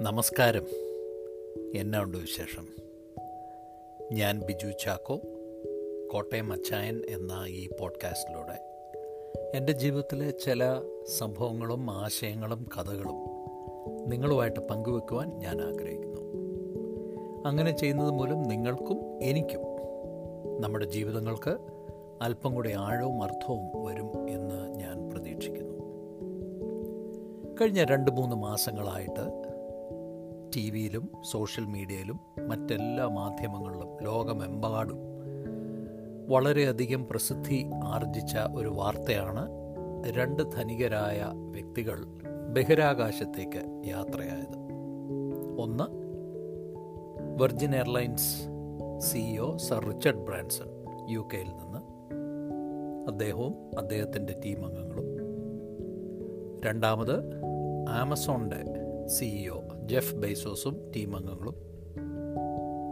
നമസ്കാരം. എന്നാ ഉണ്ട് വിശേഷം? ഞാൻ ബിജു ചാക്കോ കോട്ടയം അച്ചായൻ എന്ന ഈ പോഡ്കാസ്റ്റിലൂടെ. എന്റെ ജീവിതത്തിലെ ചില സംഭവങ്ങളും ആശയങ്ങളും കഥകളും നിങ്ങളുമായിട്ട് പങ്കുവെക്കുവാൻ ഞാൻ ആഗ്രഹിക്കുന്നു. അങ്ങനെ ചെയ്യുന്നത് മൂലം നിങ്ങൾക്കും എനിക്കും നമ്മുടെ ജീവിതങ്ങൾക്ക് അല്പം കൂടി ആഴവും അർത്ഥവും വരും എന്ന് ഞാൻ പ്രതീക്ഷിക്കുന്നു. കഴിഞ്ഞ രണ്ട് മൂന്ന് മാസങ്ങളായിട്ട് ടി വിയിലും സോഷ്യൽ മീഡിയയിലും മറ്റെല്ലാ മാധ്യമങ്ങളിലും ലോകമെമ്പാടും വളരെയധികം പ്രസിദ്ധി ആർജിച്ച ഒരു വാർത്തയാണ് രണ്ട് ധനികരായ വ്യക്തികൾ ബഹിരാകാശത്തേക്ക് യാത്രയായത്. ഒന്ന് Virgin Airlines CEO Sir Richard Branson U കെയിൽ നിന്ന്. അദ്ദേഹവും അദ്ദേഹത്തിന്റെ ടീം അംഗങ്ങളും. രണ്ടാമത് ആമസോണിന്റെ സിഇഒ ജെഫ് ബേസോസും ടീം അംഗങ്ങളും.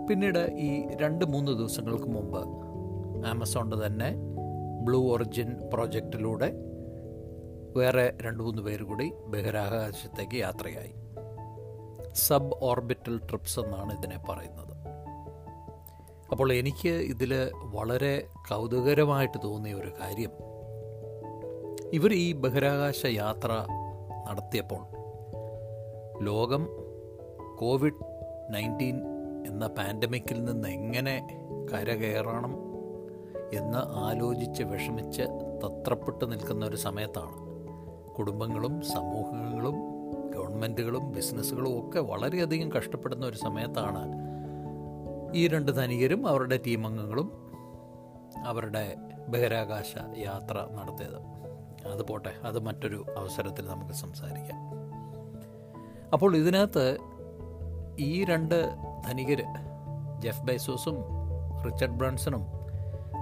പിന്നീട് ഈ രണ്ട് മൂന്ന് ദിവസങ്ങൾക്ക് മുമ്പ് ആമസോണിന്റെ തന്നെ ബ്ലൂ ഒറിജിൻ പ്രോജക്റ്റിലൂടെ വേറെ രണ്ട് മൂന്ന് പേര് കൂടി ബഹിരാകാശത്തേക്ക് യാത്രയായി. സബ് ഓർബിറ്റൽ ട്രിപ്സ് എന്നാണ് ഇതിനെ പറയുന്നത്. അപ്പോൾ എനിക്ക് ഇതിൽ വളരെ കൗതുകരമായിട്ട് തോന്നിയ ഒരു കാര്യം ഇവർ ഈ ബഹിരാകാശ യാത്ര നടത്തിയപ്പോൾ ലോകം കോവിഡ് നയന്റീൻ എന്ന പാൻഡമിക്കിൽ നിന്ന് എങ്ങനെ കരകയറണം എന്ന് ആലോചിച്ച് വിഷമിച്ച് തത്രപ്പെട്ട് നിൽക്കുന്ന ഒരു സമയത്താണ്. കുടുംബങ്ങളും സമൂഹങ്ങളും ഗവൺമെന്റുകളും ബിസിനസ്സുകളും ഒക്കെ വളരെയധികം കഷ്ടപ്പെടുന്ന ഒരു സമയത്താണ് ഈ രണ്ട് ധനികരും അവരുടെ ടീമംഗങ്ങളും അവരുടെ ബഹിരാകാശ യാത്ര നടത്തിയത്. അത് പോട്ടെ അത് മറ്റൊരു അവസരത്തിൽ നമുക്ക് സംസാരിക്കാം. അപ്പോൾ ഇതിനകത്ത് ഈ രണ്ട് ധനികർ ജെഫ് ബൈസോസും റിച്ചർഡ് ബ്രാൻസണും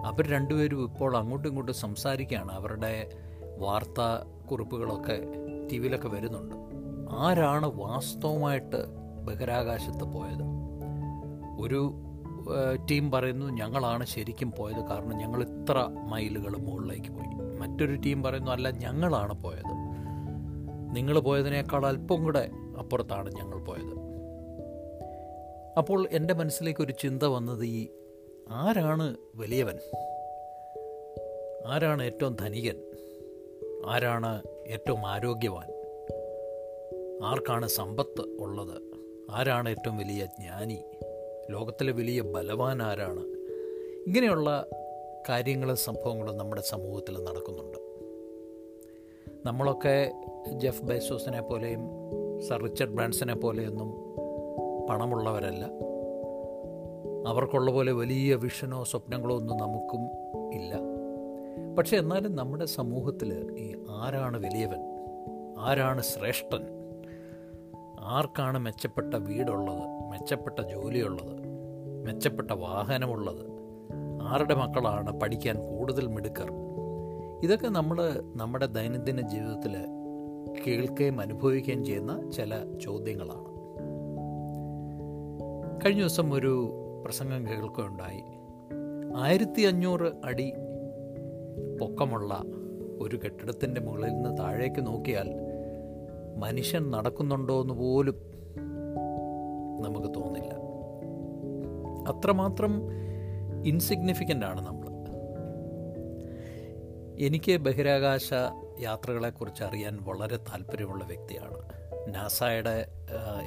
അവർ രണ്ടുപേരും ഇപ്പോൾ അങ്ങോട്ടും ഇങ്ങോട്ടും സംസാരിക്കുകയാണ്. അവരുടെ വാർത്താ കുറിപ്പുകളൊക്കെ ടി വിയിലൊക്കെ വരുന്നുണ്ട്. ആരാണ് വാസ്തവമായിട്ട് ബഹിരാകാശത്ത് പോയത്? ഒരു ടീം പറയുന്നു ഞങ്ങളാണ് ശരിക്കും പോയത് കാരണം ഞങ്ങൾ ഇത്ര മൈലുകൾ മുകളിലേക്ക് പോയി. മറ്റൊരു ടീം പറയുന്നു അല്ല ഞങ്ങളാണ് പോയത്. നിങ്ങൾ പോയതിനേക്കാൾ അല്പം കൂടെ അപ്പുറത്താണ് ഞങ്ങൾ പോയത്. അപ്പോൾ എന്റെ മനസ്സിലേക്ക് ഒരു ചിന്ത വന്നത് ഈ ആരാണ് വലിയവൻ? ആരാണ് ഏറ്റവും ധനികൻ? ആരാണ് ഏറ്റവും ആരോഗ്യവാൻ? ആർക്കാണ് സമ്പത്ത് ഉള്ളത്? ആരാണ് ഏറ്റവും വലിയ ജ്ഞാനി? ലോകത്തിലെ വലിയ ബലവാൻ ആരാണ്? ഇങ്ങനെയുള്ള കാര്യങ്ങളും സംഭവങ്ങളും നമ്മുടെ സമൂഹത്തിൽ നടക്കുന്നുണ്ട്. നമ്മളൊക്കെ ജെഫ് ബൈസോസിനെ പോലെയും സർ റിച്ചർഡ് ബ്രാൻസനെ പോലെയൊന്നും പണമുള്ളവരല്ല. അവർക്കുള്ള പോലെ വലിയ വിഷനോ സ്വപ്നങ്ങളോ ഒന്നും നമുക്കും ഇല്ല. പക്ഷേ എന്നാലും നമ്മുടെ സമൂഹത്തിൽ ഈ ആരാണ് വലിയവൻ? ആരാണ് ശ്രേഷ്ഠൻ? ആർക്കാണ് മെച്ചപ്പെട്ട വീടുള്ളത്? മെച്ചപ്പെട്ട ജോലിയുള്ളത്? മെച്ചപ്പെട്ട വാഹനമുള്ളത്? ആരുടെ മക്കളാണ് പഠിക്കാൻ കൂടുതൽ മിടുക്കർ? ഇതൊക്കെ നമ്മൾ നമ്മുടെ ദൈനംദിന ജീവിതത്തിൽ കേൾക്കുകയും അനുഭവിക്കുകയും ചെയ്യുന്ന ചില ചോദ്യങ്ങളാണ്. കഴിഞ്ഞ ദിവസം ഒരു പ്രസംഗം കേൾക്കുകയുണ്ടായി. ആയിരത്തി അഞ്ഞൂറ് അടി പൊക്കമുള്ള ഒരു കെട്ടിടത്തിന്റെ മുകളിൽ നിന്ന് താഴേക്ക് നോക്കിയാൽ മനുഷ്യൻ നടക്കുന്നുണ്ടോ എന്ന് പോലും നമുക്ക് തോന്നില്ല. അത്രമാത്രം ഇൻസിഗ്നിഫിക്കന്റ് ആണ് നമ്മൾ. എനിക്ക് ബഹിരാകാശ യാത്രകളെക്കുറിച്ച് അറിയാൻ വളരെ താല്പര്യമുള്ള വ്യക്തിയാണ്. നാസയുടെ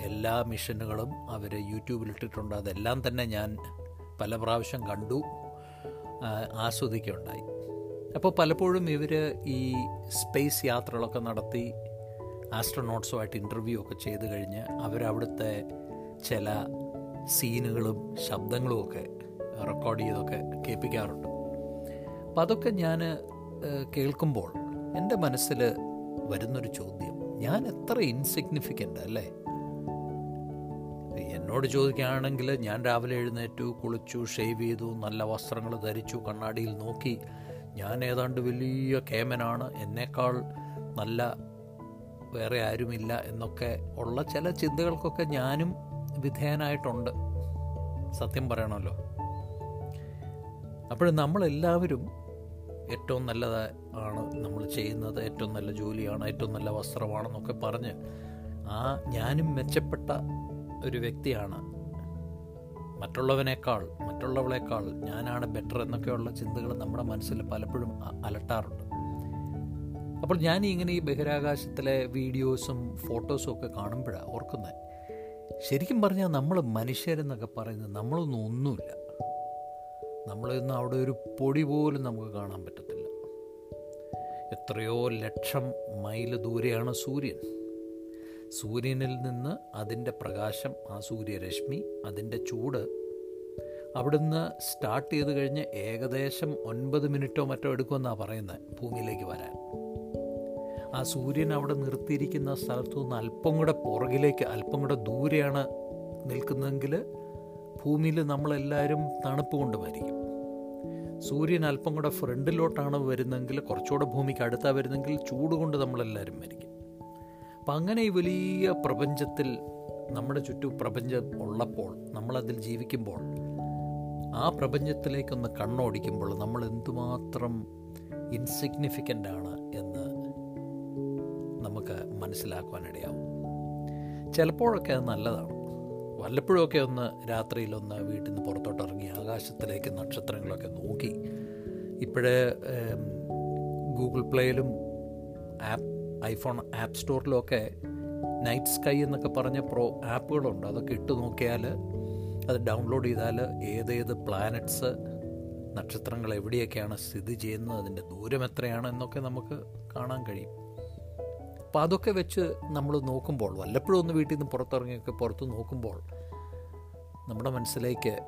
എല്ലാ മിഷനുകളും അവർ യൂട്യൂബിലിട്ടിട്ടുണ്ട്. അതെല്ലാം തന്നെ ഞാൻ പല പ്രാവശ്യം കണ്ടു ആസ്വദിക്കുകയുണ്ടായി. അപ്പോൾ പലപ്പോഴും ഇവർ ഈ സ്പേസ് യാത്രകളൊക്കെ നടത്തി ആസ്ട്രോനോട്ട്സുമായിട്ട് ഇന്റർവ്യൂ ഒക്കെ ചെയ്ത് കഴിഞ്ഞ് അവരവിടുത്തെ ചില സീനുകളും ശബ്ദങ്ങളും ഒക്കെ റെക്കോർഡ് ചെയ്തൊക്കെ കേൾപ്പിക്കാറുണ്ട്. അപ്പം അതൊക്കെ ഞാൻ കേൾക്കുമ്പോൾ എന്റെ മനസ്സിൽ വരുന്നൊരു ചോദ്യം. ഞാൻ എത്ര ഇൻസിഗ്നിഫിക്കന്റ് അല്ലേ? എന്നോട് ചോദിക്കുകയാണെങ്കിൽ ഞാൻ രാവിലെ എഴുന്നേറ്റു കുളിച്ചു ഷേവ് ചെയ്തു നല്ല വസ്ത്രങ്ങൾ ധരിച്ചു കണ്ണാടിയിൽ നോക്കി. ഞാൻ ഏതാണ്ട് വലിയ കേമനാണ്. എന്നേക്കാൾ നല്ല വേറെ ആരുമില്ല എന്നൊക്കെ ഉള്ള ചില ചിന്തകൾക്കൊക്കെ ഞാനും വിധേയനായിട്ടുണ്ട്. സത്യം പറയണമല്ലോ. അപ്പോൾ നമ്മളെല്ലാവരും ഏറ്റവും നല്ലത് ആണ് നമ്മൾ ചെയ്യുന്നത് ഏറ്റവും നല്ല ജോലിയാണ് ഏറ്റവും നല്ല വസ്ത്രമാണെന്നൊക്കെ പറഞ്ഞ് ആ ഞാനും മെച്ചപ്പെട്ട ഒരു വ്യക്തിയാണ്. മറ്റുള്ളവനേക്കാൾ മറ്റുള്ളവളേക്കാൾ ഞാനാണ് ബെറ്റർ എന്നൊക്കെയുള്ള ചിന്തകൾ നമ്മുടെ മനസ്സിൽ പലപ്പോഴും അലട്ടാറുണ്ട്. അപ്പോൾ ഞാൻ ഇങ്ങനെ ഈ ബഹിരാകാശത്തിലെ വീഡിയോസും ഫോട്ടോസും ഒക്കെ കാണുമ്പോഴാണ് ഓർക്കുന്നത് ശരിക്കും പറഞ്ഞാൽ നമ്മൾ മനുഷ്യരെന്നൊക്കെ പറയുന്നത് നമ്മളൊന്നും ഒന്നുമില്ല. നമ്മളൊന്നും അവിടെ ഒരു പൊടി പോലും നമുക്ക് കാണാൻ പറ്റത്തില്ല. എത്രയോ ലക്ഷം മൈൽ ദൂരെയാണ് സൂര്യൻ. സൂര്യനിൽ നിന്ന് അതിന്റെ പ്രകാശം ആ സൂര്യരശ്മി അതിന്റെ ചൂട് അവിടുന്ന് സ്റ്റാർട്ട് ചെയ്ത് കഴിഞ്ഞ് ഏകദേശം ഒൻപത് മിനിറ്റോ മറ്റോ എടുക്കുമെന്നാണ് പറയുന്നത് ഭൂമിയിലേക്ക് വരാൻ. ആ സൂര്യൻ അവിടെ നിർത്തിയിരിക്കുന്ന സ്ഥലത്തു നിന്ന് അല്പം കൂടെ പുറകിലേക്ക് അല്പം കൂടെ ദൂരെയാണ് നിൽക്കുന്നതെങ്കിൽ ഭൂമിയിൽ നമ്മളെല്ലാവരും തണുപ്പ് കൊണ്ട് മരിക്കും. സൂര്യൻ അല്പം കൂടെ ഫ്രണ്ടിലോട്ടാണ് വരുന്നതെങ്കിൽ കുറച്ചുകൂടെ ഭൂമിക്ക് അടുത്താണ് വരുന്നെങ്കിൽ ചൂട് കൊണ്ട് നമ്മളെല്ലാവരും മരിക്കും. അപ്പം അങ്ങനെ ഈ വലിയ പ്രപഞ്ചത്തിൽ നമ്മുടെ ചുറ്റും പ്രപഞ്ചം ഉള്ളപ്പോൾ നമ്മളതിൽ ജീവിക്കുമ്പോൾ ആ പ്രപഞ്ചത്തിലേക്കൊന്ന് കണ്ണോടിക്കുമ്പോൾ നമ്മൾ എന്തുമാത്രം ഇൻസിഗ്നിഫിക്കന്റ് ആണ് എന്ന് നമുക്ക് മനസ്സിലാക്കുവാനിടയാവും. ചിലപ്പോഴൊക്കെ അത് നല്ലതാണ്. വല്ലപ്പോഴൊക്കെ ഒന്ന് രാത്രിയിലൊന്ന് വീട്ടിൽ നിന്ന് പുറത്തോട്ട് ഇറങ്ങി ആകാശത്തിലേക്ക് നക്ഷത്രങ്ങളൊക്കെ നോക്കി. ഇപ്പോഴേ ഗൂഗിൾ പ്ലേയിലും ആപ്പ് ഐഫോൺ ആപ്പ് സ്റ്റോറിലുമൊക്കെ നൈറ്റ് സ്കൈ എന്നൊക്കെ പറഞ്ഞ പ്രോ ആപ്പുകളുണ്ട്. അതൊക്കെ ഇട്ട് നോക്കിയാൽ അത് ഡൗൺലോഡ് ചെയ്താൽ ഏതേത് പ്ലാനറ്റ്സ് നക്ഷത്രങ്ങൾ എവിടെയൊക്കെയാണ് സ്ഥിതി ചെയ്യുന്നത് അതിന്റെ ദൂരം എത്രയാണ് എന്നൊക്കെ നമുക്ക് കാണാൻ കഴിയും. അപ്പോൾ അതൊക്കെ വെച്ച് നമ്മൾ നോക്കുമ്പോൾ വല്ലപ്പോഴും ഒന്ന് വീട്ടിൽ നിന്ന് പുറത്തിറങ്ങിയൊക്കെ പുറത്ത് നോക്കുമ്പോൾ നമ്മുടെ മനസ്സിലേക്ക്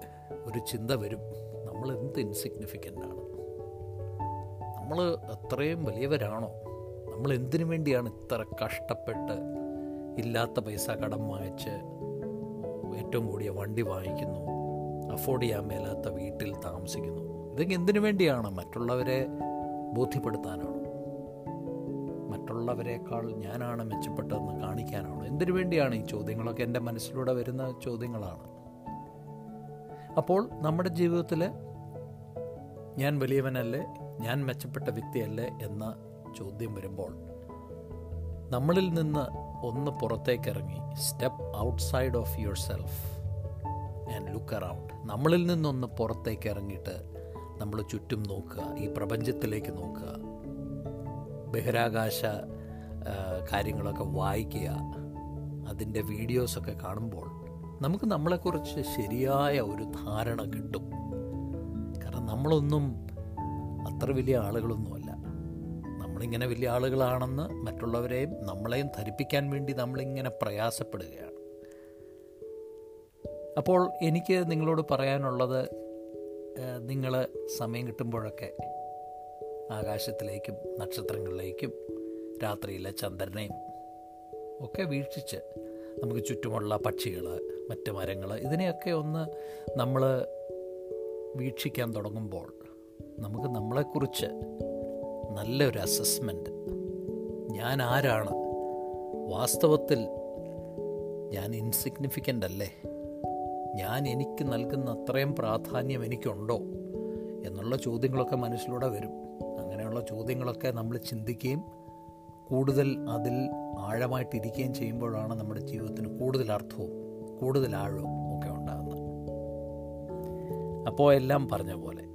ഒരു ചിന്ത വരും നമ്മൾ എന്ത് ഇൻസിഗ്നിഫിക്കന്റ് ആണ്? നമ്മൾ അത്രയും വലിയവരാണോ? നമ്മൾ എന്തിനു വേണ്ടിയാണ് ഇത്ര കഷ്ടപ്പെട്ട് ഇല്ലാത്ത പൈസ കടം വാങ്ങിച്ച് ഏറ്റവും കൂടിയ വണ്ടി വാങ്ങിക്കുന്നു അഫോർഡ് ചെയ്യാൻ മേലാത്ത വീട്ടിൽ താമസിക്കുന്നു? ഇതൊക്കെ എന്തിനു വേണ്ടിയാണ് മറ്റുള്ളവരെ ബോധ്യപ്പെടുത്താനാണോ മറ്റുള്ളവരെക്കാൾ ഞാനാണ് മെച്ചപ്പെട്ടതെന്ന് കാണിക്കാനാണോ? എന്തിനു വേണ്ടിയാണ് ഈ ചോദ്യങ്ങളൊക്കെ എന്റെ മനസ്സിലൂടെ വരുന്ന ചോദ്യങ്ങളാണ്? അപ്പോൾ നമ്മുടെ ജീവിതത്തിൽ ഞാൻ വലിയവനല്ലേ ഞാൻ മെച്ചപ്പെട്ട വ്യക്തിയല്ലേ എന്ന ചോദ്യം വരുമ്പോൾ നമ്മളിൽ നിന്ന് ഒന്ന് പുറത്തേക്കിറങ്ങി step outside of yourself and look around നമ്മളിൽ നിന്നൊന്ന് പുറത്തേക്ക് ഇറങ്ങിയിട്ട് നമ്മൾ ചുറ്റും നോക്കുക ഈ പ്രപഞ്ചത്തിലേക്ക് നോക്കുക. ബഹിരാകാശ കാര്യങ്ങളൊക്കെ വായിക്കുക അതിന്റെ വീഡിയോസൊക്കെ കാണുമ്പോൾ നമുക്ക് നമ്മളെക്കുറിച്ച് ശരിയായ ഒരു ധാരണ കിട്ടും. കാരണം നമ്മളൊന്നും അത്ര വലിയ ആളുകളൊന്നുമല്ല. നമ്മളിങ്ങനെ വലിയ ആളുകളാണെന്ന് മറ്റുള്ളവരെയും നമ്മളെയും ധരിപ്പിക്കാൻ വേണ്ടി നമ്മളിങ്ങനെ പ്രയാസപ്പെടുകയാണ്. അപ്പോൾ എനിക്ക് നിങ്ങളോട് പറയാനുള്ളത് നിങ്ങൾ സമയം കിട്ടുമ്പോഴൊക്കെ ആകാശത്തിലേക്കും നക്ഷത്രങ്ങളിലേക്കും രാത്രിയിലെ ചന്ദ്രനെയും ഒക്കെ വീക്ഷിച്ച് നമുക്ക് ചുറ്റുമുള്ള പക്ഷികൾ മറ്റ് മരങ്ങൾ ഇതിനെയൊക്കെ ഒന്ന് നമ്മൾ വീക്ഷിക്കാൻ തുടങ്ങുമ്പോൾ നമുക്ക് നമ്മളെക്കുറിച്ച് നല്ലൊരു അസസ്മെന്റ് ഞാൻ ആരാണ്? വാസ്തവത്തിൽ ഞാൻ ഇൻസിഗ്നിഫിക്കന്റ് അല്ലേ? ഞാൻ എനിക്ക് നൽകുന്ന അത്രയും പ്രാധാന്യം എനിക്കുണ്ടോ? എന്നുള്ള ചോദ്യങ്ങളൊക്കെ മനസ്സിലൂടെ വരും. അങ്ങനെയുള്ള ചോദ്യങ്ങളൊക്കെ നമ്മൾ ചിന്തിക്കുകയും കൂടുതൽ അതിൽ ആഴമായിട്ടിരിക്കുകയും ചെയ്യുമ്പോഴാണ് നമ്മുടെ ജീവിതത്തിന് കൂടുതൽ അർത്ഥവും കൂടുതൽ ആഴവും ഒക്കെ ഉണ്ടാകുന്നത്. അപ്പോൾ എല്ലാം പറഞ്ഞ പോലെ.